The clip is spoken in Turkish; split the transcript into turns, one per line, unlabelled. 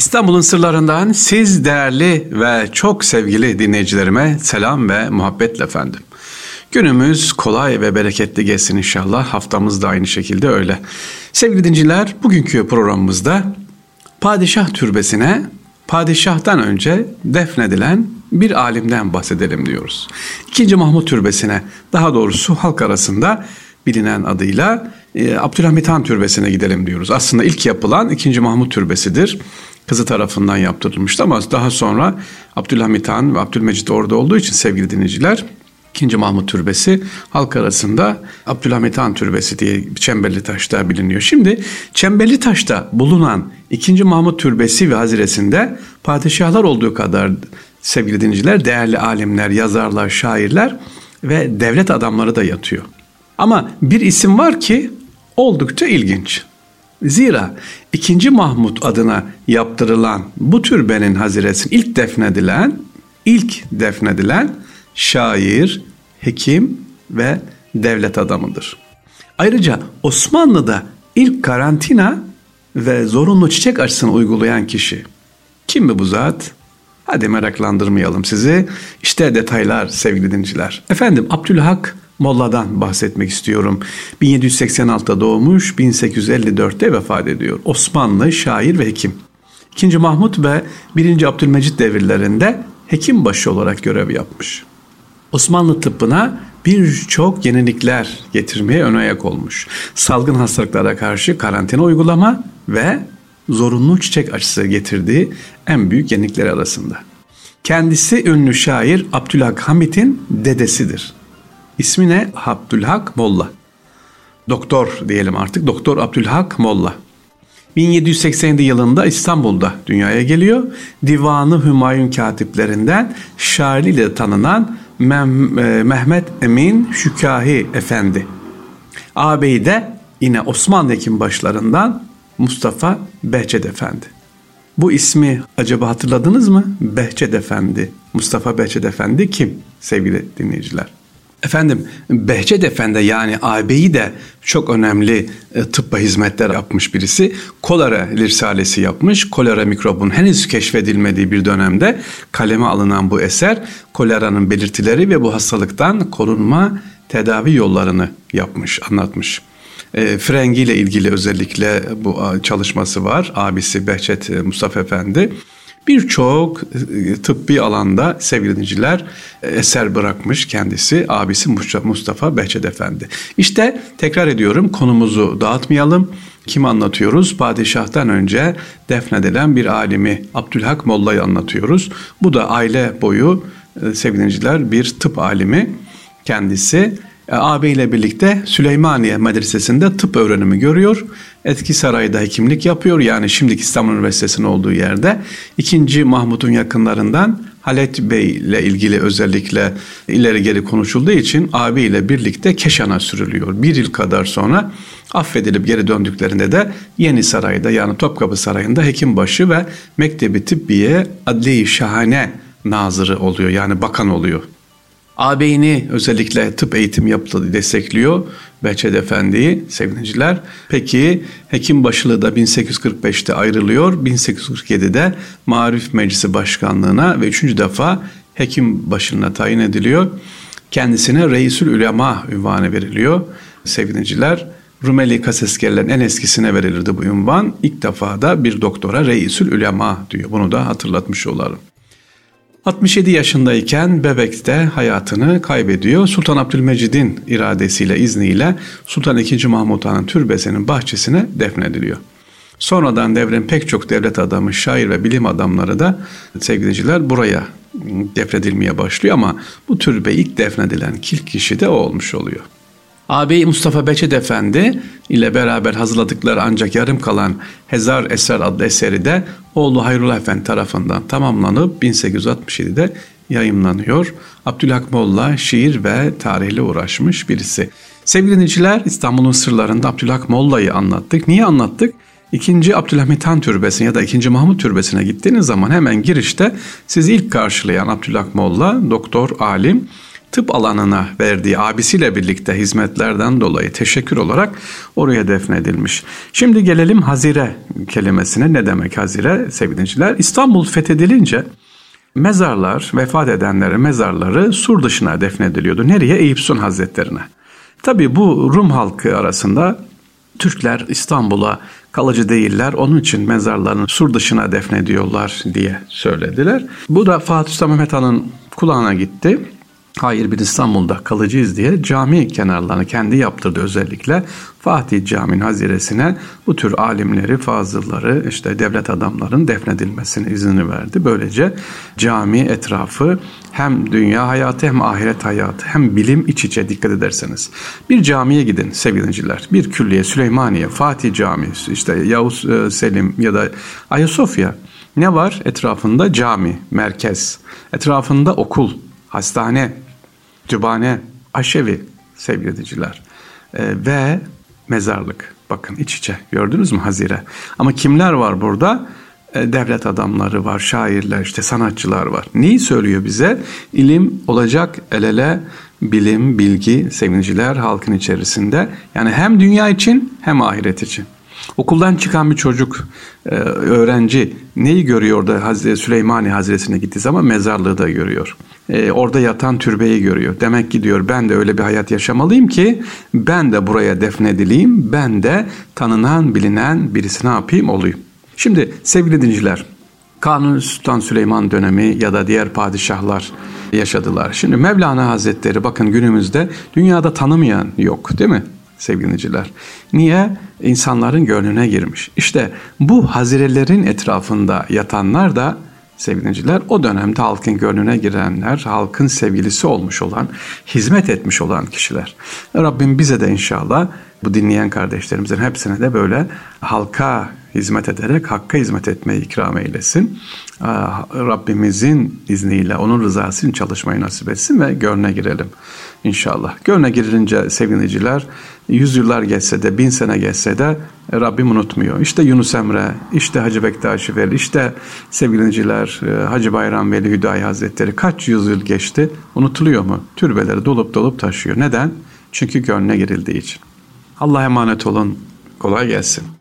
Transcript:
İstanbul'un sırlarından siz değerli ve çok sevgili dinleyicilerime selam ve muhabbetle efendim. Günümüz kolay ve bereketli geçsin inşallah. Haftamız da aynı şekilde öyle. Sevgili dinciler, bugünkü programımızda padişah türbesine padişahtan önce defnedilen bir alimden bahsedelim diyoruz. İkinci Mahmut Türbesi'ne daha doğrusu halk arasında bilinen adıyla e, Abdülhamit Han Türbesi'ne gidelim diyoruz. Aslında ilk yapılan 2. Mahmut Türbesi'dir. Kızı tarafından yaptırılmıştı ama daha sonra Abdülhamit Han ve Abdülmecit orada olduğu için sevgili dinleyiciler 2. Mahmut Türbesi halk arasında Abdülhamit Han Türbesi diye Çemberli Taş'ta biliniyor. Şimdi Çemberli Taş'ta bulunan 2. Mahmut Türbesi ve haziresinde padişahlar olduğu kadar sevgili dinleyiciler değerli alimler, yazarlar, şairler ve devlet adamları da yatıyor. Ama bir isim var ki oldukça ilginç. Zira 2. Mahmut adına yaptırılan bu türbenin haziresinin ilk defnedilen, ilk defnedilen şair, hekim ve devlet adamıdır. Ayrıca Osmanlı'da ilk karantina ve zorunlu çiçek aşısını uygulayan kişi. Kim mi bu zat? Hadi meraklandırmayalım sizi. İşte detaylar sevgili dinciler. Efendim Abdülhak Molla'dan bahsetmek istiyorum. 1786'da doğmuş, 1854'te vefat ediyor. Osmanlı şair ve hekim. 2. Mahmut ve 1. Abdülmecit devirlerinde hekim başı olarak görev yapmış. Osmanlı tıbbına birçok yenilikler getirmeye ön ayak olmuş. Salgın hastalıklara karşı karantina uygulama ve zorunlu çiçek aşısı getirdiği en büyük yenilikler arasında. Kendisi ünlü şair Abdülhak Hamit'in dedesidir. İsmi ne? Abdülhak Molla. Doktor diyelim artık. Doktor Abdülhak Molla. 1787 yılında İstanbul'da dünyaya geliyor. Divanı Hümayun katiplerinden şairliğiyle tanınan Meh- e, Mehmet Emin Şükahi Efendi. Ağabeyi de yine Osmanlı hekim başlarından Mustafa Behçet Efendi. Bu ismi acaba hatırladınız mı? Behçet Efendi. Mustafa Behçet Efendi kim sevgili dinleyiciler? Efendim Behçet Efendi yani ağabeyi de çok önemli e, tıbba hizmetler yapmış birisi. Kolera risalesi yapmış. Kolera mikrobun henüz keşfedilmediği bir dönemde kaleme alınan bu eser koleranın belirtileri ve bu hastalıktan korunma tedavi yollarını yapmış, anlatmış. E, Frengi ile ilgili özellikle bu çalışması var. Abisi Behçet e, Mustafa Efendi birçok e, tıbbi alanda sevgili dinleyiciler e, eser bırakmış kendisi abisi Mustafa Behçet Efendi. İşte tekrar ediyorum konumuzu dağıtmayalım. Kim anlatıyoruz? Padişah'tan önce defnedilen bir alimi Abdülhak Molla'yı anlatıyoruz. Bu da aile boyu e, sevgili dinleyiciler bir tıp alimi kendisi Abi ile birlikte Süleymaniye Medresesi'nde tıp öğrenimi görüyor. Etki Sarayı'da hekimlik yapıyor. Yani şimdiki İstanbul Üniversitesi'nin olduğu yerde. İkinci Mahmut'un yakınlarından Halet Bey ile ilgili özellikle ileri geri konuşulduğu için abi ile birlikte Keşan'a sürülüyor. Bir yıl kadar sonra affedilip geri döndüklerinde de Yeni Saray'da yani Topkapı Sarayı'nda hekimbaşı ve Mektebi Tıbbiye Adli Şahane nazırı oluyor yani bakan oluyor. Ağabeyini özellikle tıp eğitim yaptığı destekliyor Behçet Efendi'yi sevgiliciler. Peki hekim başılığı da 1845'te ayrılıyor. 1847'de Marif Meclisi Başkanlığına ve üçüncü defa hekim başlığına tayin ediliyor. Kendisine Reisül Ülema ünvanı veriliyor sevgiliciler. Rumeli Kaseskerlerin en eskisine verilirdi bu ünvan. İlk defa da bir doktora Reisül Ülema diyor. Bunu da hatırlatmış olalım. 67 yaşındayken Bebek'te hayatını kaybediyor. Sultan Abdülmecid'in iradesiyle, izniyle Sultan II. Mahmut Han'ın türbesinin bahçesine defnediliyor. Sonradan devrin pek çok devlet adamı, şair ve bilim adamları da sevgiliciler buraya defnedilmeye başlıyor ama bu türbe ilk defnedilen ilk kişi de o olmuş oluyor. Ağabey Mustafa Beçet Efendi ile beraber hazırladıkları ancak yarım kalan Hezar Eser adlı eseri de oğlu Hayrullah Efendi tarafından tamamlanıp 1867'de yayımlanıyor. Abdülhak Molla şiir ve tarihle uğraşmış birisi. Sevgili dinleyiciler İstanbul'un sırlarında Abdülhak Molla'yı anlattık. Niye anlattık? İkinci Abdülhamit Han Türbesi'ne ya da ikinci Mahmut Türbesi'ne gittiğiniz zaman hemen girişte sizi ilk karşılayan Abdülhak Molla, doktor, alim tıp alanına verdiği abisiyle birlikte hizmetlerden dolayı teşekkür olarak oraya defnedilmiş. Şimdi gelelim Hazire kelimesine. Ne demek Hazire sevgiliciler? İstanbul fethedilince mezarlar, vefat edenlerin mezarları sur dışına defnediliyordu. Nereye? Eyüp Sultan Hazretlerine. Tabi bu Rum halkı arasında Türkler İstanbul'a kalıcı değiller. Onun için mezarlarını sur dışına defnediyorlar diye söylediler. Bu da Fatih Sultan Mehmet Han'ın kulağına gitti. Hayır biz İstanbul'da kalıcıyız diye cami kenarlarını kendi yaptırdı özellikle. Fatih Camii'nin haziresine bu tür alimleri, fazılları, işte devlet adamların defnedilmesine izni verdi. Böylece cami etrafı hem dünya hayatı hem ahiret hayatı hem bilim iç içe dikkat ederseniz. Bir camiye gidin sevgiliciler. Bir külliye Süleymaniye, Fatih Camii, işte Yavuz e, Selim ya da Ayasofya. Ne var? Etrafında cami, merkez. Etrafında okul, hastane, kütüphane, aşevi sevgili dinleyiciler e, ve mezarlık. Bakın iç içe gördünüz mü Hazire? Ama kimler var burada? E, devlet adamları var, şairler, işte sanatçılar var. Neyi söylüyor bize? İlim olacak el ele bilim, bilgi, sevgiliciler halkın içerisinde. Yani hem dünya için hem ahiret için. Okuldan çıkan bir çocuk, e, öğrenci neyi görüyor orada Hazreti Süleymani Hazretine gittiği zaman mezarlığı da görüyor. E, orada yatan türbeyi görüyor. Demek ki diyor ben de öyle bir hayat yaşamalıyım ki ben de buraya defnedileyim, ben de tanınan, bilinen birisi ne yapayım olayım. Şimdi sevgili dinciler, Kanuni Sultan Süleyman dönemi ya da diğer padişahlar yaşadılar. Şimdi Mevlana Hazretleri bakın günümüzde dünyada tanımayan yok değil mi? Sevgiliciler. Niye? İnsanların gönlüne girmiş. İşte bu hazirelerin etrafında yatanlar da sevgiliciler o dönemde halkın gönlüne girenler, halkın sevgilisi olmuş olan, hizmet etmiş olan kişiler. Rabbim bize de inşallah bu dinleyen kardeşlerimizin hepsine de böyle halka hizmet ederek hakka hizmet etmeyi ikram eylesin. Rabbimizin izniyle onun rızası için çalışmayı nasip etsin ve gönlüne girelim inşallah. Gönlüne girince sevgiliciler yüzyıllar geçse de bin sene geçse de Rabbim unutmuyor. İşte Yunus Emre, işte Hacı Bektaşi Veli, işte sevgiliciler e, Hacı Bayram Veli Hüdayi Hazretleri kaç yüzyıl geçti unutuluyor mu? Türbeleri dolup dolup taşıyor. Neden? Çünkü gönlüne girildiği için. Allah'a emanet olun. Kolay gelsin.